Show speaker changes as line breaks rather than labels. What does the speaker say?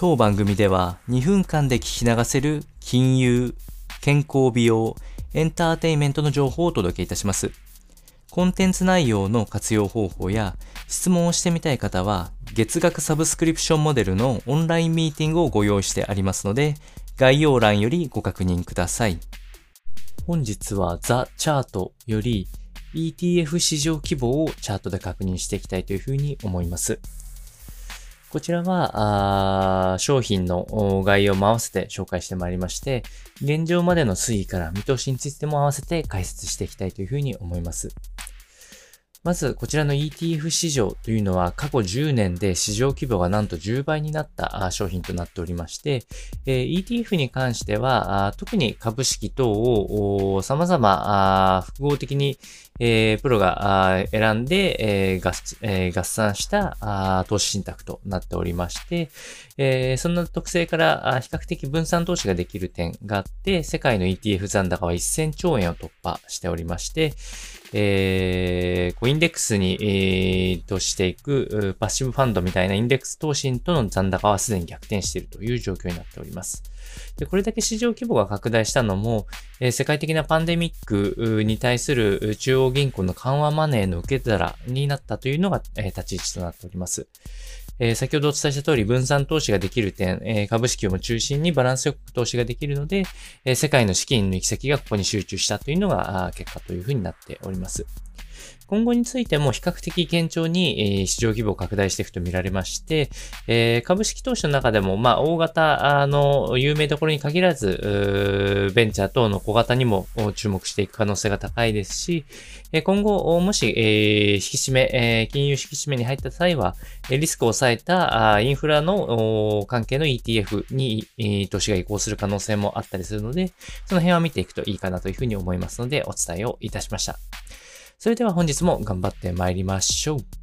当番組では2分間で聞き流せる金融、健康美容、エンターテインメントの情報をお届けいたします。コンテンツ内容の活用方法や質問をしてみたい方は月額サブスクリプションモデルのオンラインミーティングをご用意してありますので概要欄よりご確認ください。本日はザ・チャートより ETF 市場規模をチャートで確認していきたいというふうに思います。こちらは、商品の概要も合わせて紹介してまいりまして、現状までの推移から見通しについても合わせて解説していきたいというふうに思います。まず、こちらの ETF 市場というのは過去10年で市場規模がなんと10倍になった商品となっておりまして、ETF に関しては、特に株式等を様々複合的にえープロが選んで合算した投資信託となっておりまして、そんな特性から比較的分散投資ができる点があって、世界の ETF 残高は1000兆円を突破しておりまして、えー、インデックスに、えー、投資していくパッシブファンドみたいなインデックス投資との残高はすでに逆転しているという状況になっております。でこれだけ市場規模が拡大したのも、え、世界的なパンデミックに対する中央銀行の緩和マネーの受け皿になったというのが、え、立ち位置となっております。え、先ほどお伝えした通り分散投資ができる点、え、株式をも中心にバランスよく投資ができるので、え、世界の資金の行き先がここに集中したというのが結果というふうになっております。今後についても比較的堅調に、え市場規模を拡大していくと見られまして、え株式投資の中でも、まあ、大型の有名どころに限らず、ベンチャー等の小型にも注目していく可能性が高いですし、今後、もし、え引き締め、え金融引き締めに入った際は、リスクを抑えたインフラの関係の ETF に投資が移行する可能性もあったりするので、その辺は見ていくといいかなというふうに思いますので、お伝えをいたしました。それでは本日も頑張って参りましょう。